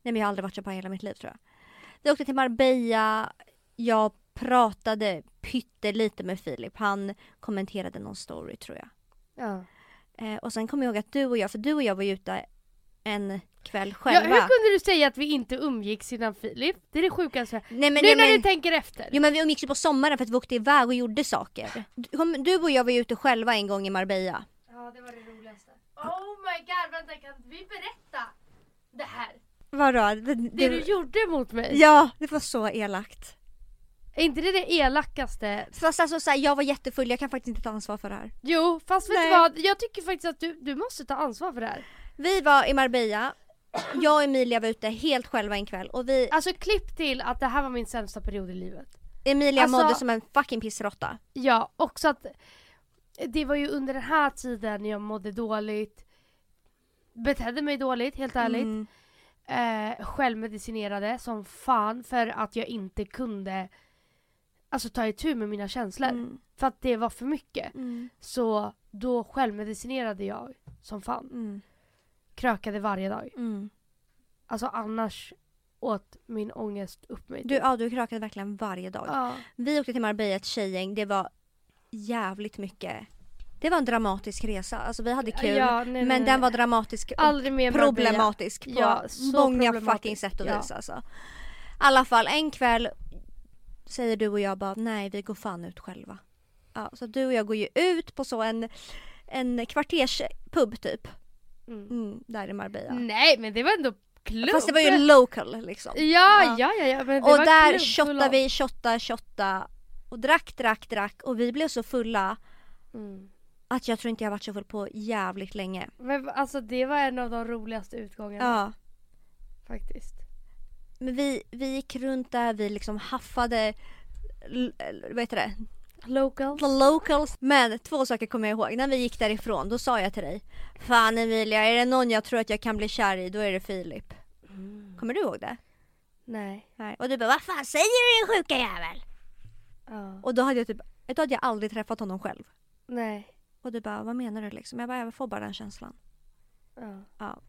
Nej men jag har aldrig varit så paj hela mitt liv tror jag. Vi åkte till Marbella. Jag pratade pyttelite med Filip. Han kommenterade någon story tror jag. Ja. Eh, och sen kommer jag ihåg att du och jag, för du och jag var ju ute en kväll ja. själva. Hur kunde du säga att vi inte umgicks innan Filip? Det är det sjukaste. Nej, men, nu nej, när men, du tänker efter. Jo men vi umgicks ju på sommaren för att vi åkte iväg och gjorde saker. Du, och jag var ju ute själva en gång i Marbella. Ja, det var det roligaste. Oh my god, vänta kan vi berätta det här? Vadå? Det, Det du gjorde mot mig? Ja, det var så elakt. Är inte det det elakaste? Fast alltså så här, jag var jättefull, jag kan faktiskt inte ta ansvar för det här. Jo, fast vet Nej. du vad? Jag tycker faktiskt att du, du måste ta ansvar för det här. Vi var i Marbella, jag och Emilia var ute helt själva en kväll och vi, Alltså klipp till att det här var min sämsta period i livet. Emilia Alltså- mådde som en fucking pissråtta. Ja, också att det var ju under den här tiden jag mådde dåligt. Betedde mig dåligt, helt ärligt. Mm. Eh, självmedicinerade som fan för att jag inte kunde Alltså ta itu med mina känslor. Mm. För att det var för mycket. Mm. Så då självmedicinerade jag som fan. Krökade varje dag. Mm. Alltså annars åt min ångest upp mig. Du, ja, du krökade verkligen varje dag. ja. Vi åkte till Marbella ett tjejgäng, det var jävligt mycket. Det var en dramatisk resa, alltså vi hade kul. Ja, nej, men nej. den var dramatisk och Marbella. problematisk på Ja, många fucking sätt och vis alltså. I alla fall en kväll säger du och jag bara nej vi går fan ut själva. Ja, så du och jag går ju ut på så en, en kvarterspub typ. Mm. Mm, där i Marbella. Nej men det var ändå klubb. Fast det var ju local liksom. Ja, Ja. ja, ja. men det Och var där shottade vi, shotta, shotta och drack, drack, drack och vi blev så fulla Mm. att jag tror inte jag varit så full på jävligt länge. Men alltså det var en av de roligaste utgångarna Ja. faktiskt. Men vi, vi gick runt där, vi liksom haffade, vad heter det? Locals. The locals. Men två saker kommer jag ihåg. När vi gick därifrån då sa jag till dig. Fan Emilia, är det någon jag tror att jag kan bli kär i då är det Filip. Mm. Kommer du ihåg det? Nej. Nej. Och du bara, vad fan säger du din sjuka jävel? Ja. Och då hade jag typ, då hade jag aldrig träffat honom själv. Nej. Och du bara, vad menar du liksom? Jag bara, jag får bara den känslan. Ja. Ja.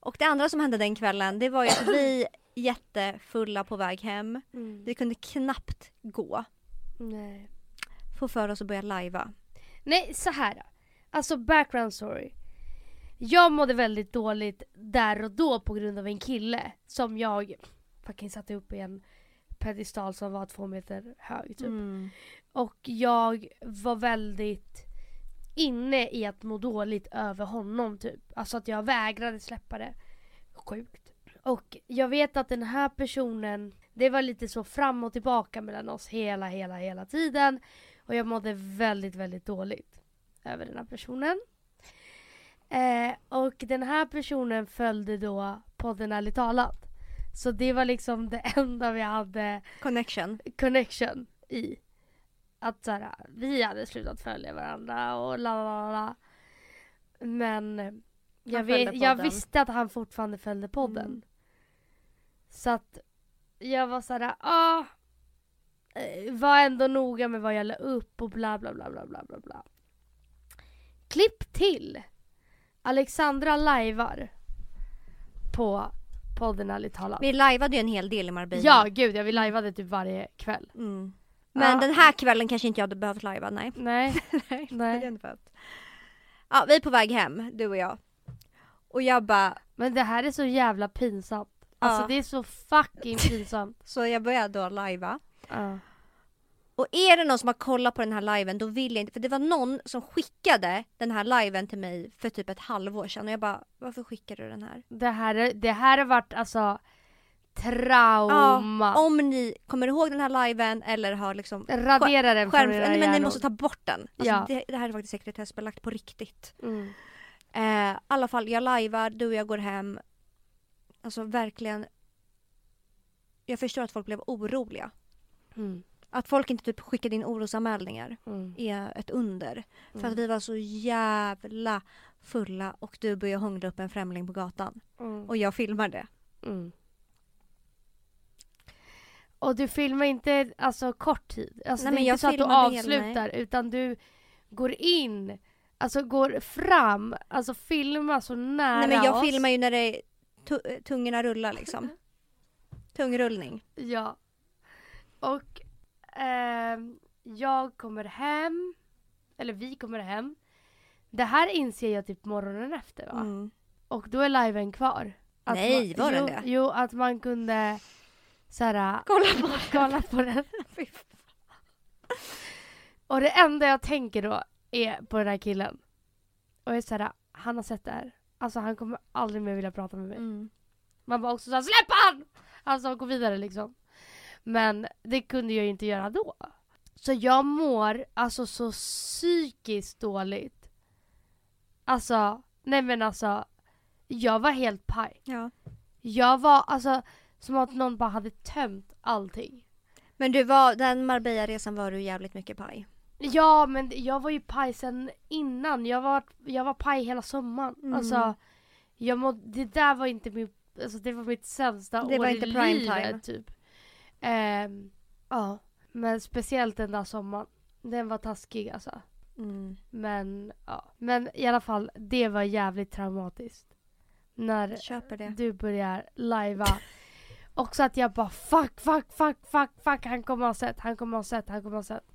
Och det andra som hände den kvällen, det var ju att vi jättefulla på väg hem. Mm. Vi kunde knappt gå. Nej. Få för oss att börja lajva. Nej, så här. Alltså background story. Jag mådde väldigt dåligt där och då på grund av en kille som jag fucking satte upp i en pedestal som var två meter hög typ. Mm. Och jag var väldigt inne i att må dåligt över honom typ. Alltså att jag vägrade släppa det. Sjukt. Och jag vet att den här personen, det var lite så fram och tillbaka mellan oss hela, hela, hela tiden. Och jag mådde väldigt, väldigt dåligt över den här personen. Eh, och den här personen följde då podden Ärligt talat. Så det var liksom det enda vi hade Connection. connection i. Att så här, vi hade slutat följa varandra och la la la. Men jag, vet, jag visste att han fortfarande följde podden. Mm. Så att jag var såhär, ah. Eh, Var ändå noga med vad jag la upp och bla bla bla bla bla bla bla. Klipp till. Alexandra lajvar. På podden Ärligt talat. Vi lajvade ju en hel del i Marbella. Ja gud, jag vill lajvade typ varje kväll. Mm. Men Ja. den här kvällen kanske inte jag hade behövt lajva, nej. Nej. nej. Nej. inte behövt. Ja, vi är på väg hem, du och jag. Och jag bara, Men det här är så jävla pinsamt. Alltså Ja. det är så fucking pinsamt. så jag började då lajva. Ja. Och är det någon som har kollat på den här liven då vill jag inte, för det var någon som skickade den här liven till mig för typ ett halvår sedan och jag bara, varför skickar du den här? Det, här, är- det här har varit alltså trauma. Om ni kommer ihåg den här liven eller har liksom Radera den skärm, från era nej, men ni måste ta bort den. Alltså, Ja. det, det här är faktiskt sekretessbelagt på riktigt. Mm. Eh, I alla fall, jag lajvar, du och jag går hem. Alltså verkligen. Jag förstår att folk blev oroliga. Mm. Att folk inte typ skickade in orosanmälningar Mm. är ett under. För att Mm. vi var så jävla fulla och du började hångla upp en främling på gatan. Mm. Och jag filmade. Mm. Och du filmar inte alltså kort tid. Alltså Nej, det men är jag inte så att du avslutar utan du går in, alltså går fram, alltså filmar så nära Nej men jag oss. filmar ju när det är tu- tungorna rullar liksom. Tungrullning. Ja. Och ehm, jag kommer hem, eller vi kommer hem. Det här inser jag typ morgonen efter va? Mm. Och då är liven kvar. Att Nej, man, var den jo, det? Jo, att man kunde såhär, Kolla på kolla på den. Och det enda jag tänker då är på den här killen. Och jag är såhär, han har sett det här. Alltså han kommer aldrig mer vilja prata med mig. Mm. Man bara också såhär, släpp han! Alltså gå vidare liksom. Men det kunde jag ju inte göra då. Så jag mår alltså så psykiskt dåligt. Alltså, nej men alltså. Jag var helt paj. Ja. Jag var alltså som att någon bara hade tömt allting. Men du var, den Marbella-resan var du jävligt mycket paj. Ja men jag var ju paj sen innan. Jag var, jag var paj hela sommaren. Mm. Alltså, jag må, det där var inte min, alltså det var mitt sämsta Det år var i inte prime livet time. typ. Ehm, ja, men speciellt den där sommaren. Den var taskig alltså. Mm. Men ja, men i alla fall det var jävligt traumatiskt. När du börjar lajva. Också att jag bara fuck, fuck, fuck, fuck, fuck. Han kommer ha sett, han kommer ha sett, han kommer ha sett.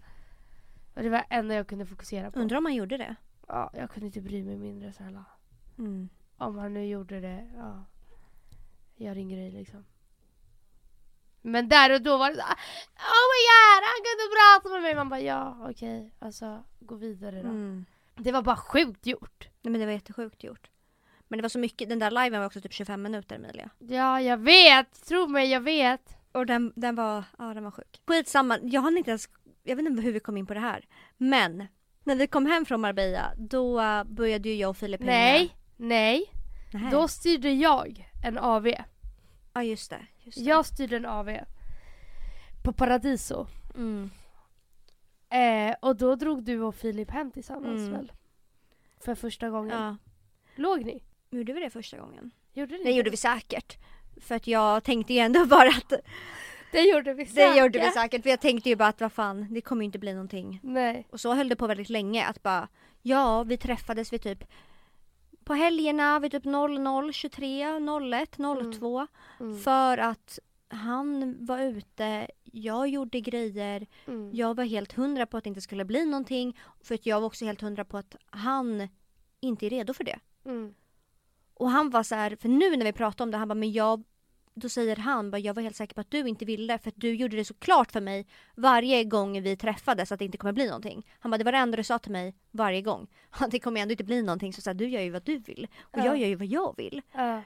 Och det var det enda jag kunde fokusera på. Undrar om man gjorde det? Ja, jag kunde inte bry mig mindre snälla. Mm. Om han nu gjorde det, ja. Gör din grej liksom. Men där och då var det så, Oh my god, han kunde prata med mig. Man bara ja, okej. Alltså, gå vidare då. Mm. Det var bara sjukt gjort. Nej men det var jättesjukt gjort. Men det var så mycket, den där liven var också typ 25 minuter Emilia. Ja, jag vet. Tro mig, jag vet. Och den, den var, ja den var sjuk. Skitsamma, jag hann inte ens, jag vet inte hur vi kom in på det här. Men, när vi kom hem från Marbella, då började ju jag och Filip hänga. Nej, nej. Nej. Då styrde jag en AV. Ja just det. Just det. Jag styrde en AV. På Paradiso. Mm. Eh, och då drog du och Filip hem tillsammans Mm. väl? För första gången. Ja. Låg ni? Gjorde vi det första gången? Gjorde ni Det gjorde vi säkert. För att jag tänkte ju ändå bara att Det gjorde vi det säkert. gjorde vi säkert. För jag tänkte ju bara att vad fan, det kommer ju inte bli någonting. Nej. Och så höll det på väldigt länge att bara, ja vi träffades vid typ på helgerna vid typ 00, 23, 01, 02. Mm. För att han var ute, jag gjorde grejer, Mm. jag var helt hundra på att det inte skulle bli någonting. För att jag var också helt hundra på att han inte är redo för det. Mm. Och han var så här, för nu när vi pratar om det, han bara men jag då säger han bara jag var helt säker på att du inte ville för att du gjorde det så klart för mig varje gång vi träffades att det inte kommer bli någonting. Han bara det var det enda du sa till mig varje gång. Det kommer ändå inte bli någonting så, så här, du gör ju vad du vill och Ja. jag gör ju vad jag vill. Ja.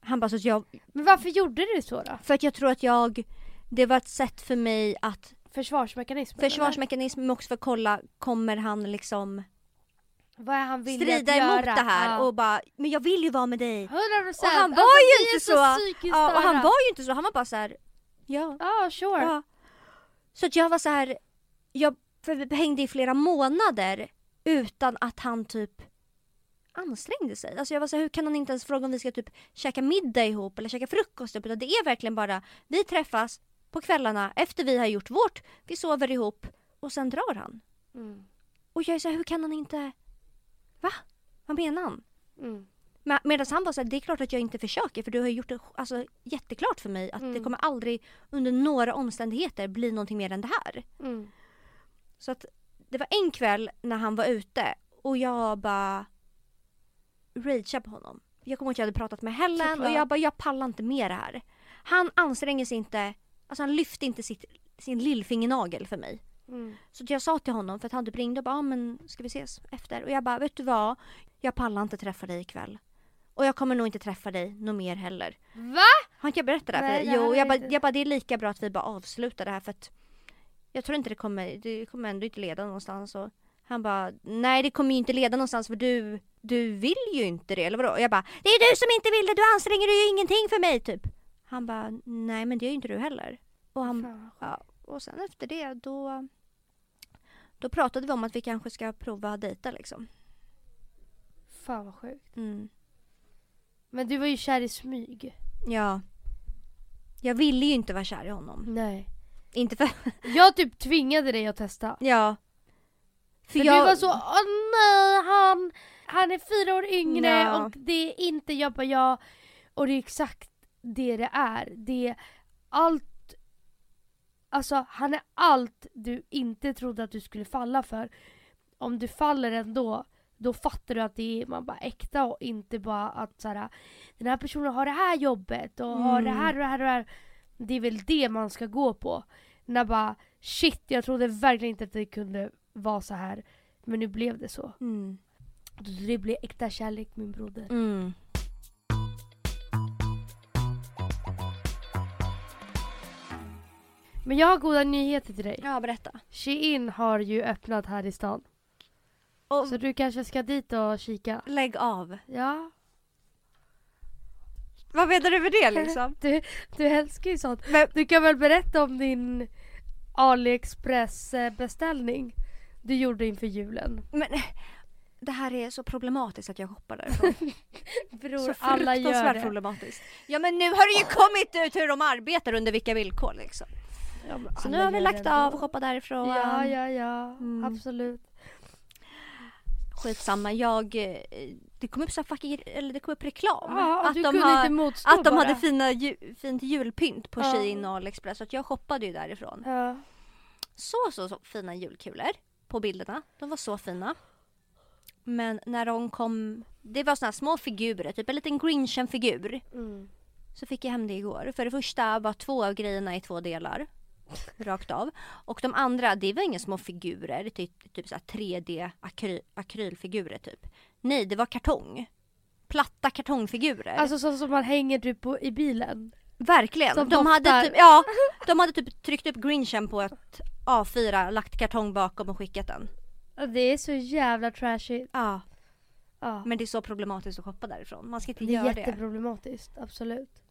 Han bara så jag, Men varför gjorde du så då? för att jag tror att jag, det var ett sätt för mig att Försvarsmekanism? försvarsmekanism men också för att kolla, kommer han liksom Vad är han villig strida att emot göra? det här Ja. och bara men jag vill ju vara med dig. 100% Och han var alltså, ju inte så- psykiskt Ja, och han var ju inte så, han var bara så här. ja. Ja, sure. Ja. Så att jag var så här, jag hängde i flera månader utan att han typ ansträngde sig. Alltså jag var så här, hur kan han inte ens fråga om vi ska typ käka middag ihop eller käka frukost ihop? Utan det är verkligen bara, vi träffas på kvällarna efter vi har gjort vårt, vi sover ihop och sen drar han. Mm. Och jag är så här, hur kan han inte, va? Vad menar han? Mm. Men- Medan han var så här, det är klart att jag inte försöker för du har gjort det alltså, jätteklart för mig att det Mm. kommer aldrig under några omständigheter bli någonting mer än det här. Mm. Så att det var en kväll när han var ute och jag bara rageade på honom. Jag kommer ihåg att jag hade pratat med Helen Såklart. och jag bara, jag pallar inte med det här. Han anstränger sig inte, alltså han lyfte inte sitt, sin lillfingernagel för mig. Mm. Så jag sa till honom, för att han typ ringde och bara, ah, men ska vi ses efter? Och jag bara, vet du vad? Jag pallar inte träffa dig ikväll. Och jag kommer nog inte träffa dig något mer heller. Va? Har inte jag berättat det här för dig? Jo, jag bara, jag bara, det är lika bra att vi bara avslutar det här för att jag tror inte det kommer, det kommer ändå inte leda någonstans. Och han bara, nej det kommer ju inte leda någonstans för du, du vill ju inte det, eller vadå? Och jag bara, det är du som inte vill det, du anstränger dig ju ingenting för mig typ. Han bara, nej men det gör ju inte du heller. Och, han, Fan. ja, och sen efter det då, då pratade vi om att vi kanske ska prova att dejta liksom. Fan vad sjukt. Mm. Men du var ju kär i smyg. Ja. Jag ville ju inte vara kär i honom. Nej. Inte för, Jag typ tvingade dig att testa. ja. För du var så åh nej han, han är fyra år yngre Ja. och det är inte jag bara jag. Och det är exakt det det är. Det är allt, alltså han är allt du inte trodde att du skulle falla för. Om du faller ändå, då fattar du att det är man bara äkta och inte bara att så här, den här personen har det här jobbet och har det Mm. här och det här och det här. Det är väl det man ska gå på. När bara shit, jag trodde verkligen inte att det kunde vara så här. Men nu blev det så. Mm. Det blev äkta kärlek min broder. Mm. Men jag har goda nyheter till dig. Ja, berätta. Shein har ju öppnat här i stan. Och Så du kanske ska dit och kika. lägg av. Ja. Vad menar du med det liksom? Du, du älskar ju sånt. Men- Du kan väl berätta om din AliExpress eh, beställning du gjorde inför julen. Men det här är så problematiskt att jag hoppar därifrån. Bror, så alla gör det. problematiskt. Ja men nu har det ju kommit ut hur de arbetar under vilka villkor liksom. Ja, Så nu har vi lagt av och hoppat därifrån. Ja, ja, ja. Mm. Absolut. Skitsamma, jag... eh, Det kom upp så fucking, eller det kom upp reklam. Ja, att de, har, att de bara. hade fina, ju, fint julpynt på Ja. Shein och AliExpress. Så att jag shoppade ju därifrån. Ja. Så, så, så fina julkulor på bilderna. De var så fina. Men när de kom, det var såna här små figurer, typ en liten Grinchen-figur. Mm. Så fick jag hem det igår. För det första var två av grejerna i två delar. Rakt av. Och de andra, det var inga små figurer, typ, typ så här 3D akry, akrylfigurer typ. Nej, det var kartong. Platta kartongfigurer. Alltså så som man hänger typ på, i bilen. Verkligen. som De hade, typ, ja, de hade typ tryckt upp Grinchen på ett A4, lagt kartong bakom och skickat den. Det är så jävla trashigt. Ja. Ja. Men det är så problematiskt att shoppa därifrån. Man ska inte Det är göra det. jätteproblematiskt, absolut.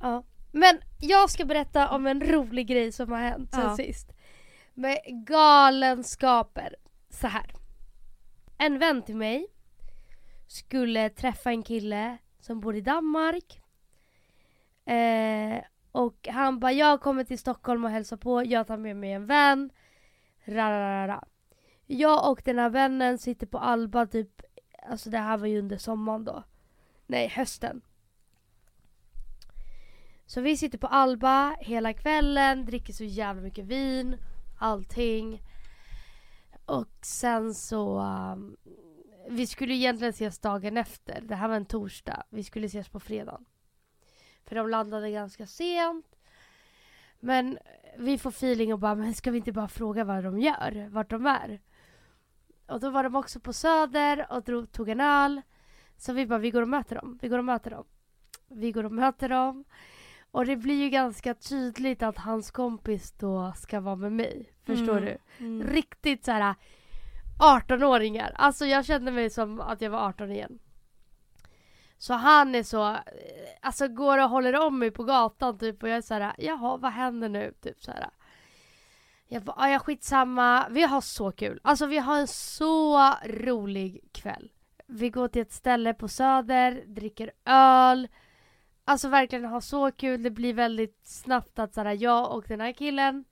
Ja. Men jag ska berätta om en rolig grej som har hänt sen Ja. sist. Med galenskaper. Så här. En vän till mig skulle träffa en kille som bor i Danmark. Eh, och han bara, jag kommer till Stockholm och hälsar på, jag tar med mig en vän. Rararara. Jag och den här vännen sitter på Alba typ, alltså det här var ju under sommaren då. Nej, hösten. Så vi sitter på Alba hela kvällen, dricker så jävla mycket vin, allting. Och sen så... Um, vi skulle egentligen ses dagen efter. Det här var en torsdag. Vi skulle ses på fredagen. För de landade ganska sent. Men vi får feeling och bara, men ska vi inte bara fråga vad de gör? Vart de är? Och då var de också på Söder och drog, tog en öl. Så vi bara, vi går och möter dem. Vi går och möter dem. Vi går och möter dem. Och det blir ju ganska tydligt att hans kompis då ska vara med mig. Förstår Mm. du? Mm. Riktigt så här 18-åringar. Alltså jag kände mig som att jag var 18 igen. Så han är så, eh, alltså går och håller om mig på gatan typ och jag är så här, jaha vad händer nu? Typ så här. Jag bara, "Ah, ja skitsamma, vi har så kul. Alltså vi har en så rolig kväll. Vi går till ett ställe på Söder, dricker öl. Alltså verkligen har så kul. Det blir väldigt snabbt att så här, jag och den här killen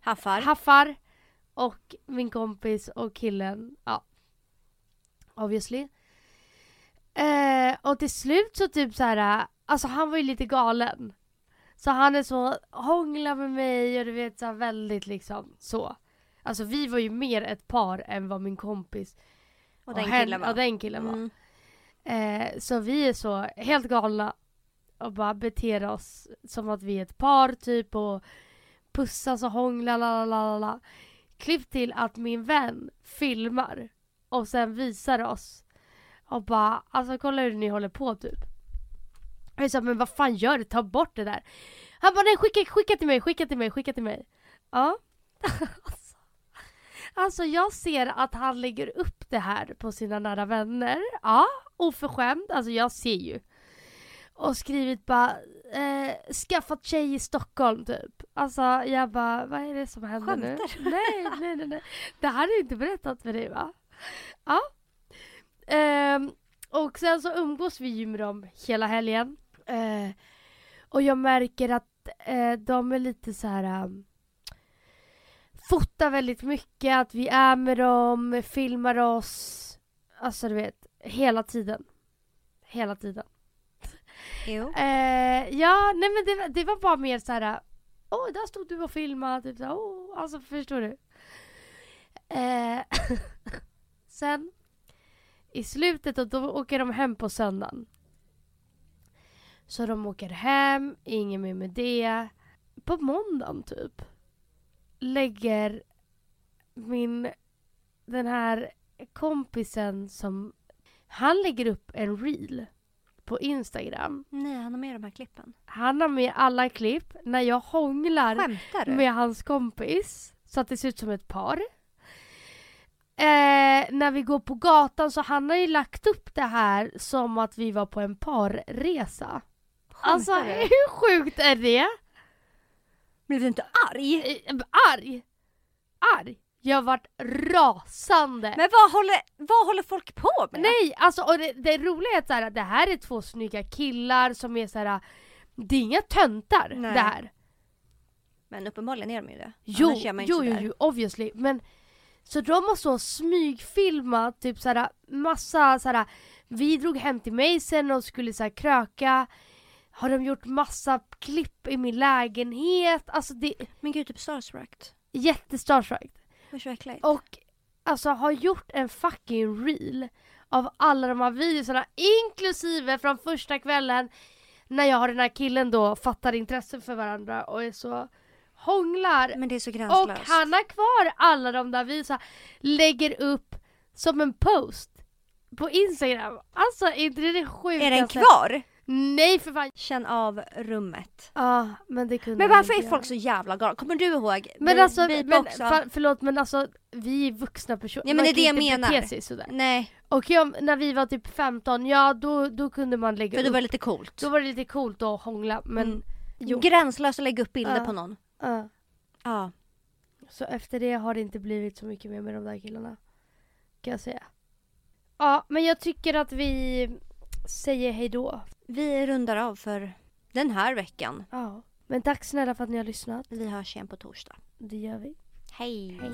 Haffar. haffar. Och min kompis och killen, ja. Obviously. Eh, och till slut så typ så här, alltså han var ju lite galen. Så han är så, hångla med mig och du vet så här, väldigt liksom så. Alltså vi var ju mer ett par än vad min kompis och den hen- killen var. och den killen var. Mm. Eh, så vi är så helt galna och bara beter oss som att vi är ett par typ och pussas och hånglar la la la la. Klipp till att min vän filmar och sen visar oss och bara alltså kolla hur ni håller på typ. Jag sa men vad fan gör du? Ta bort det där. Han bara nej skicka, skicka till mig, skicka till mig, skicka till mig. Ja. alltså, alltså jag ser att han lägger upp det här på sina nära vänner. Ja, oförskämd. Alltså jag ser ju. Och skrivit bara eh, skaffat tjej i Stockholm typ. Alltså jag bara vad är det som händer nu? Skämtar du? Nej, nej, nej, nej. Det här har jag inte berättat för dig va? Ja. Ehm, och sen så umgås vi ju med dem hela helgen. Eh, och jag märker att eh, de är lite så här. Um, fotar väldigt mycket, att vi är med dem, filmar oss. Alltså du vet, hela tiden. Hela tiden. Jo. Eh, ja, nej men det, var- det var bara mer så här. Åh, där stod du och filmade. Typ så här, oh, alltså förstår du? Eh, sen i slutet och då åker de hem på söndagen. Så de åker hem, inget mer med det. På måndagen typ lägger min den här kompisen som han lägger upp en reel på Instagram. Nej, han har med de här klippen. Han har med alla klipp när jag hånglar med hans kompis så att det ser ut som ett par. Eh, när vi går på gatan så han har ju lagt upp det här som att vi var på en parresa. Alltså du? hur sjukt är det? Blev du inte arg? Eh, Arg! Arg! Jag vart rasande. Men vad håller, vad håller folk på med? Nej, alltså och det, det roliga är att så här, det här är två snygga killar som är så här. Det är inga töntar Nej. det här. Men uppenbarligen är de ju det. Jo, jo, jo, sådär. jo, obviously. Men så de har så smygfilmat typ såhär massa såhär Vi drog hem till mig sen och skulle såhär kröka Har de gjort massa klipp i min lägenhet Alltså det är Men gud, typ starstruck. jättestarstruck Usch vad äckligt. Och alltså har gjort en fucking reel Av alla de här videorna inklusive från första kvällen När jag och den här killen då fattar intresse för varandra och är så Hånglar Men det är så och gränslöst. han har kvar alla de där vi så här, lägger upp som en post på Instagram. Alltså är inte det det sjukaste? Är den kvar? Nej för fan. Känn av rummet. Ja men det kunde Men varför är folk så jävla galna? Kommer du ihåg? Men Vi- alltså, vi men, för, förlåt men alltså vi är vuxna personer. Ja, men det är det jag menar. sig sådär. Nej, Och jag, när vi var typ 15, ja då, då kunde man lägga för det upp. var lite coolt. Då var det lite coolt att hångla men Mm. jo. Gränslöst att lägga upp bilder Ja. på någon. Ja. Ja. Så efter det har det inte blivit så mycket mer med de där killarna. Kan jag säga. Ja, men jag tycker att vi säger hej då. Vi rundar av för den här veckan. Ja. Men tack snälla för att ni har lyssnat. Vi hörs igen på torsdag. Det gör vi. Hej! Hej.